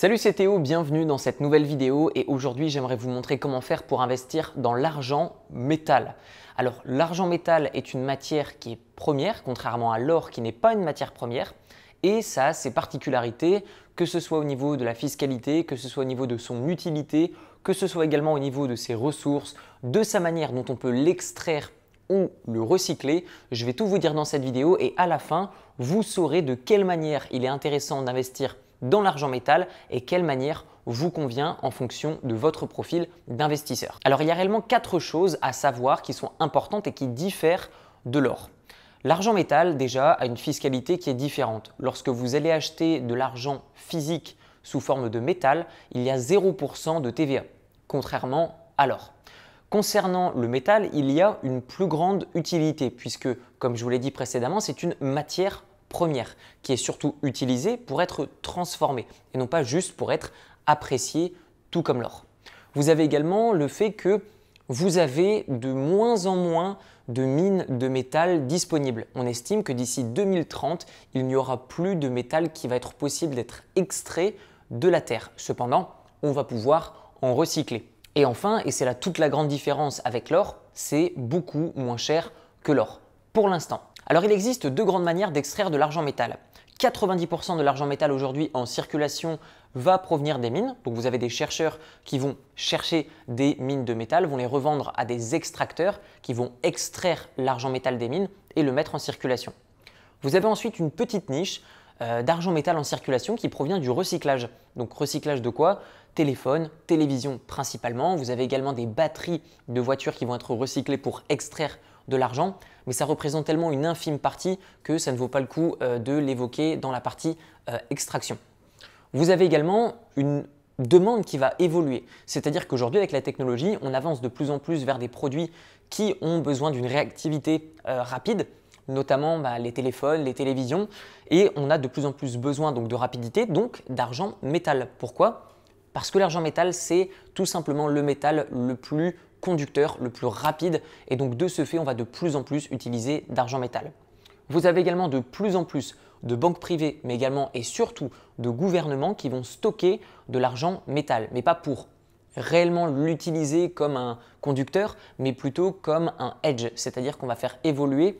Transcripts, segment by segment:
Salut c'est Théo, bienvenue dans cette nouvelle vidéo et aujourd'hui j'aimerais vous montrer comment faire pour investir dans l'argent métal. Alors l'argent métal est une matière qui est première, contrairement à l'or qui n'est pas une matière première et ça a ses particularités, que ce soit au niveau de la fiscalité, que ce soit au niveau de son utilité, que ce soit également au niveau de ses ressources, de sa manière dont on peut l'extraire ou le recycler. Je vais tout vous dire dans cette vidéo et à la fin, vous saurez de quelle manière il est intéressant d'investir dans l'argent métal et quelle manière vous convient en fonction de votre profil d'investisseur. Alors il y a réellement quatre choses à savoir qui sont importantes et qui diffèrent de l'or. L'argent métal déjà a une fiscalité qui est différente. Lorsque vous allez acheter de l'argent physique sous forme de métal, il y a 0% de TVA, contrairement à l'or. Concernant le métal, il y a une plus grande utilité puisque, comme je vous l'ai dit précédemment, c'est une matière première qui est surtout utilisée pour être transformée et non pas juste pour être appréciée tout comme l'or. Vous avez également le fait que vous avez de moins en moins de mines de métal disponibles. On estime que d'ici 2030, il n'y aura plus de métal qui va être possible d'être extrait de la Terre. Cependant, on va pouvoir en recycler. Et enfin, et c'est là toute la grande différence avec l'or, c'est beaucoup moins cher que l'or, pour l'instant. Alors il existe deux grandes manières d'extraire de l'argent métal. 90% de l'argent métal aujourd'hui en circulation va provenir des mines. Donc vous avez des chercheurs qui vont chercher des mines de métal, vont les revendre à des extracteurs qui vont extraire l'argent métal des mines et le mettre en circulation. Vous avez ensuite une petite niche euh, d'argent métal en circulation qui provient du recyclage. Donc recyclage de quoi? Téléphone, télévision principalement. Vous avez également des batteries de voitures qui vont être recyclées pour extraire de l'argent, mais ça représente tellement une infime partie que ça ne vaut pas le coup euh, de l'évoquer dans la partie euh, extraction. Vous avez également une demande qui va évoluer. C'est-à-dire qu'aujourd'hui, avec la technologie, on avance de plus en plus vers des produits qui ont besoin d'une réactivité euh, rapide, notamment bah, les téléphones, les télévisions, et on a de plus en plus besoin donc de rapidité, donc d'argent métal. Pourquoi? Parce que l'argent métal, c'est tout simplement le métal le plus conducteur le plus rapide et donc de ce fait on va de plus en plus utiliser d'argent métal. Vous avez également de plus en plus de banques privées mais également et surtout de gouvernements qui vont stocker de l'argent métal mais pas pour réellement l'utiliser comme un conducteur mais plutôt comme un hedge, c'est-à-dire qu'on va faire évoluer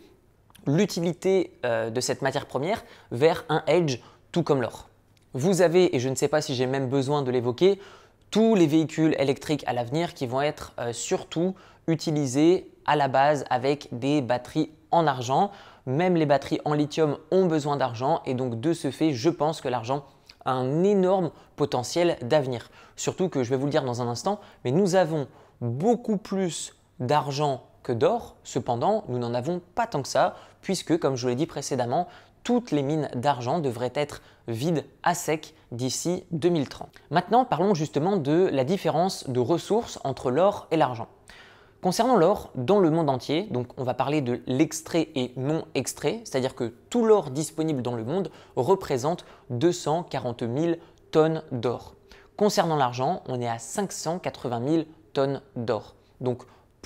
l'utilité euh, de cette matière première vers un hedge tout comme l'or. Vous avez, et je ne sais pas si j'ai même besoin de l'évoquer, tous les véhicules électriques à l'avenir qui vont être euh, surtout utilisés à la base avec des batteries en argent. Même les batteries en lithium ont besoin d'argent et donc de ce fait, je pense que l'argent a un énorme potentiel d'avenir. Surtout que je vais vous le dire dans un instant, mais nous avons beaucoup plus d'argent que d'or. Cependant, nous n'en avons pas tant que ça puisque, comme je vous l'ai dit précédemment, toutes les mines d'argent devraient être vides à sec d'ici 2030. Maintenant, parlons justement de la différence de ressources entre l'or et l'argent. Concernant l'or, dans le monde entier, donc on va parler de l'extrait et non extrait, c'est-à-dire que tout l'or disponible dans le monde représente 240 000 tonnes d'or. Concernant l'argent, on est à 580 000 tonnes d'or.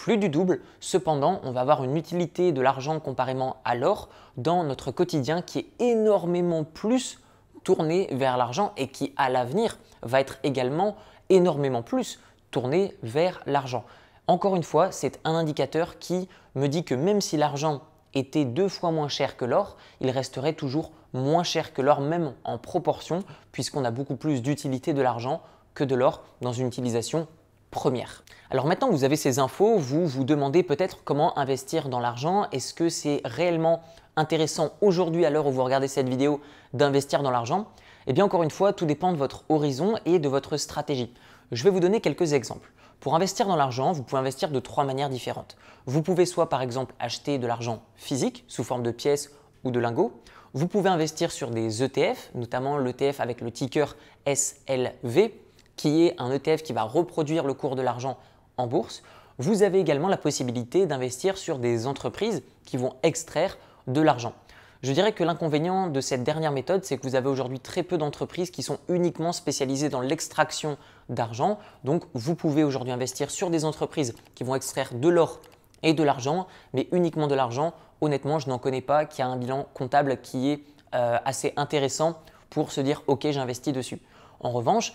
Plus du double. Cependant, on va avoir une utilité de l'argent comparément à l'or dans notre quotidien qui est énormément plus tourné vers l'argent et qui à l'avenir va être également énormément plus tourné vers l'argent. Encore une fois, c'est un indicateur qui me dit que même si l'argent était deux fois moins cher que l'or, il resterait toujours moins cher que l'or, même en proportion, puisqu'on a beaucoup plus d'utilité de l'argent que de l'or dans une utilisation première. Alors maintenant que vous avez ces infos, vous vous demandez peut-être comment investir dans l'argent. Est-ce que c'est réellement intéressant aujourd'hui à l'heure où vous regardez cette vidéo d'investir dans l'argent? Eh bien encore une fois, tout dépend de votre horizon et de votre stratégie. Je vais vous donner quelques exemples. Pour investir dans l'argent, vous pouvez investir de trois manières différentes. Vous pouvez soit par exemple acheter de l'argent physique sous forme de pièces ou de lingots. Vous pouvez investir sur des ETF, notamment l'ETF avec le ticker SLV qui est un ETF qui va reproduire le cours de l'argent en bourse. Vous avez également la possibilité d'investir sur des entreprises qui vont extraire de l'argent. Je dirais que l'inconvénient de cette dernière méthode, c'est que vous avez aujourd'hui très peu d'entreprises qui sont uniquement spécialisées dans l'extraction d'argent. Donc, vous pouvez aujourd'hui investir sur des entreprises qui vont extraire de l'or et de l'argent, mais uniquement de l'argent. Honnêtement, je n'en connais pas qui a un bilan comptable qui est euh, assez intéressant pour se dire OK, j'investis dessus. En revanche,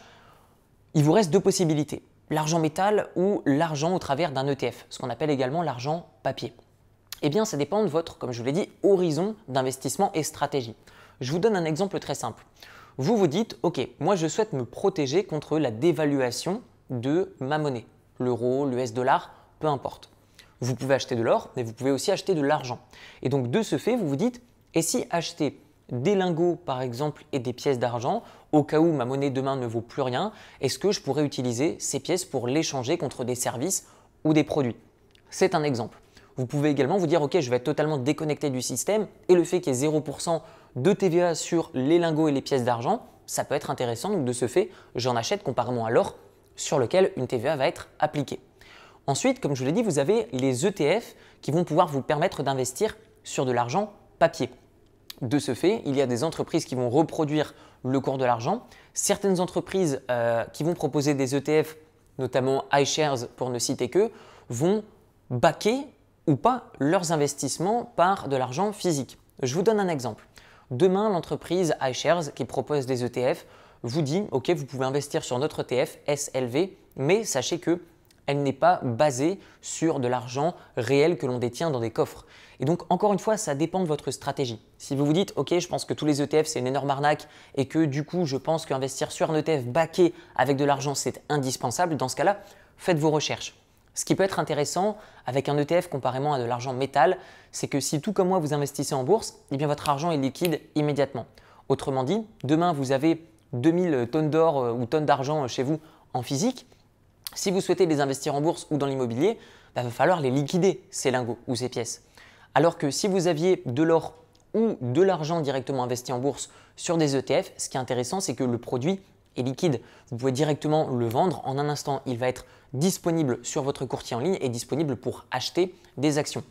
il vous reste deux possibilités. L'argent métal ou l'argent au travers d'un ETF, ce qu'on appelle également l'argent papier. Eh bien, ça dépend de votre, comme je vous l'ai dit, horizon d'investissement et stratégie. Je vous donne un exemple très simple. Vous vous dites, OK, moi je souhaite me protéger contre la dévaluation de ma monnaie, l'euro, l'US dollar, peu importe. Vous pouvez acheter de l'or, mais vous pouvez aussi acheter de l'argent. Et donc de ce fait, vous vous dites, et si acheter des lingots par exemple et des pièces d'argent, au cas où ma monnaie demain ne vaut plus rien, est-ce que je pourrais utiliser ces pièces pour l'échanger contre des services ou des produits? C'est un exemple. Vous pouvez également vous dire, ok, je vais être totalement déconnecté du système et le fait qu'il y ait 0% de TVA sur les lingots et les pièces d'argent, ça peut être intéressant. Donc de ce fait, j'en achète comparément à l'or sur lequel une TVA va être appliquée. Ensuite, comme je vous l'ai dit, vous avez les ETF qui vont pouvoir vous permettre d'investir sur de l'argent papier. De ce fait, il y a des entreprises qui vont reproduire le cours de l'argent, certaines entreprises euh, qui vont proposer des ETF, notamment iShares pour ne citer que, vont baquer ou pas leurs investissements par de l'argent physique. Je vous donne un exemple. Demain, l'entreprise iShares qui propose des ETF vous dit OK, vous pouvez investir sur notre ETF SLV, mais sachez que elle n'est pas basée sur de l'argent réel que l'on détient dans des coffres. Et donc, encore une fois, ça dépend de votre stratégie. Si vous vous dites, OK, je pense que tous les ETF, c'est une énorme arnaque et que du coup, je pense qu'investir sur un ETF baqué avec de l'argent, c'est indispensable, dans ce cas-là, faites vos recherches. Ce qui peut être intéressant avec un ETF comparément à de l'argent métal, c'est que si tout comme moi, vous investissez en bourse, eh bien votre argent est liquide immédiatement. Autrement dit, demain, vous avez 2000 tonnes d'or euh, ou tonnes d'argent chez vous en physique, si vous souhaitez les investir en bourse ou dans l'immobilier, il bah, va falloir les liquider, ces lingots ou ces pièces. Alors que si vous aviez de l'or ou de l'argent directement investi en bourse sur des ETF, ce qui est intéressant, c'est que le produit est liquide. Vous pouvez directement le vendre en un instant. Il va être disponible sur votre courtier en ligne et disponible pour acheter des actions.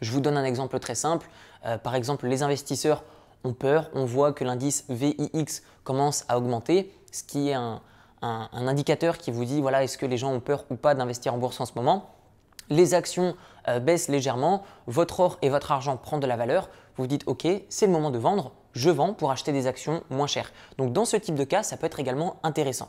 Je vous donne un exemple très simple. Euh, par exemple, les investisseurs ont peur, on voit que l'indice VIX commence à augmenter, ce qui est un, un, indicateur qui vous dit voilà, est-ce que les gens ont peur ou pas d'investir en bourse en ce moment. Les actions euh, baissent légèrement, votre or et votre argent prennent de la valeur. Vous vous dites ok, c'est le moment de vendre, je vends pour acheter des actions moins chères. Donc dans ce type de cas, ça peut être également intéressant.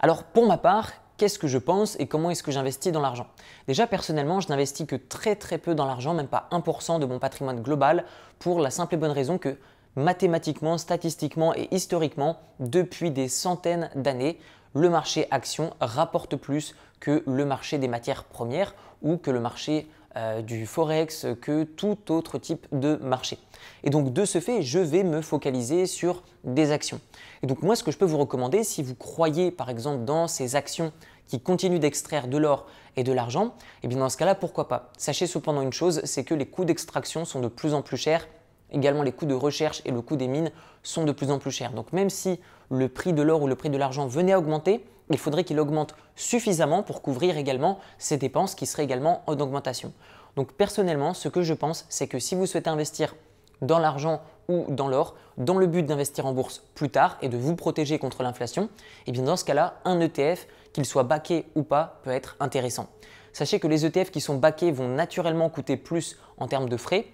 Alors pour ma part, qu'est-ce que je pense et comment est-ce que j'investis dans l'argent? Déjà personnellement, je n'investis que très très peu dans l'argent, même pas 1% de mon patrimoine global, pour la simple et bonne raison que mathématiquement, statistiquement et historiquement, depuis des centaines d'années, le marché action rapporte plus que le marché des matières premières ou que le marché euh, du forex, que tout autre type de marché. Et donc de ce fait, je vais me focaliser sur des actions. Et donc moi, ce que je peux vous recommander, si vous croyez par exemple dans ces actions qui continuent d'extraire de l'or et de l'argent, et eh bien dans ce cas-là, pourquoi pas? Sachez cependant une chose, c'est que les coûts d'extraction sont de plus en plus chers Également, les coûts de recherche et le coût des mines sont de plus en plus chers. Donc même si le prix de l'or ou le prix de l'argent venait à augmenter, il faudrait qu'il augmente suffisamment pour couvrir également ces dépenses qui seraient également en augmentation. Donc personnellement, ce que je pense, c'est que si vous souhaitez investir dans l'argent ou dans l'or, dans le but d'investir en bourse plus tard et de vous protéger contre l'inflation, et eh bien dans ce cas-là, un ETF, qu'il soit baqué ou pas, peut être intéressant. Sachez que les ETF qui sont baqués vont naturellement coûter plus en termes de frais,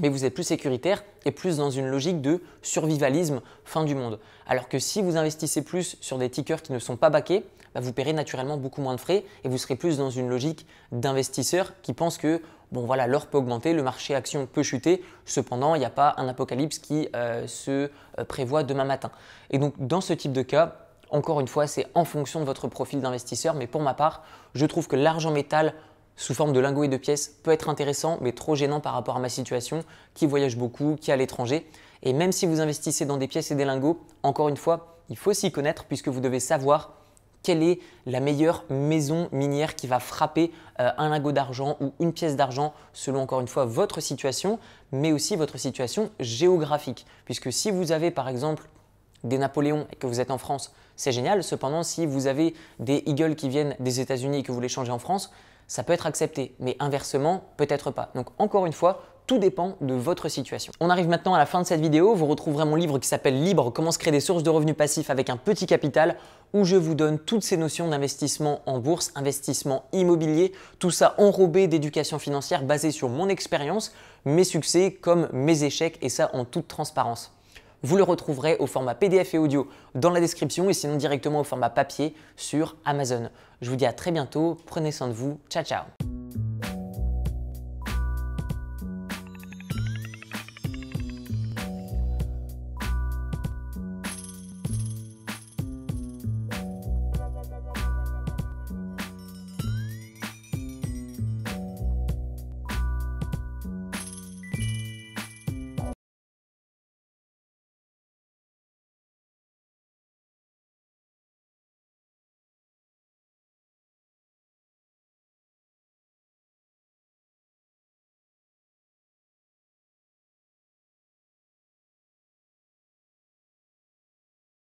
mais vous êtes plus sécuritaire et plus dans une logique de survivalisme fin du monde. Alors que si vous investissez plus sur des tickers qui ne sont pas baqués, bah, vous paierez naturellement beaucoup moins de frais et vous serez plus dans une logique d'investisseur qui pense que bon voilà l'or peut augmenter, le marché action peut chuter, cependant il n'y a pas un apocalypse qui euh, se euh, prévoit demain matin. Et donc dans ce type de cas, encore une fois, c'est en fonction de votre profil d'investisseur, mais pour ma part, je trouve que l'argent métal sous forme de lingots et de pièces peut être intéressant, mais trop gênant par rapport à ma situation, qui voyage beaucoup, qui est à l'étranger. Et même si vous investissez dans des pièces et des lingots, encore une fois, il faut s'y connaître puisque vous devez savoir quelle est la meilleure maison minière qui va frapper euh, un lingot d'argent ou une pièce d'argent selon encore une fois votre situation, mais aussi votre situation géographique. Puisque si vous avez par exemple des Napoléons et que vous êtes en France, c'est génial. Cependant, si vous avez des Eagles qui viennent des États-Unis et que vous les changez en France, ça peut être accepté, mais inversement, peut-être pas. Donc encore une fois, tout dépend de votre situation. On arrive maintenant à la fin de cette vidéo. Vous retrouverez mon livre qui s'appelle Libre, comment se créer des sources de revenus passifs avec un petit capital, où je vous donne toutes ces notions d'investissement en bourse, investissement immobilier, tout ça enrobé d'éducation financière basée sur mon expérience, mes succès comme mes échecs, et ça en toute transparence. Vous le retrouverez au format PDF et audio dans la description et sinon directement au format papier sur Amazon. Je vous dis à très bientôt, prenez soin de vous, ciao ciao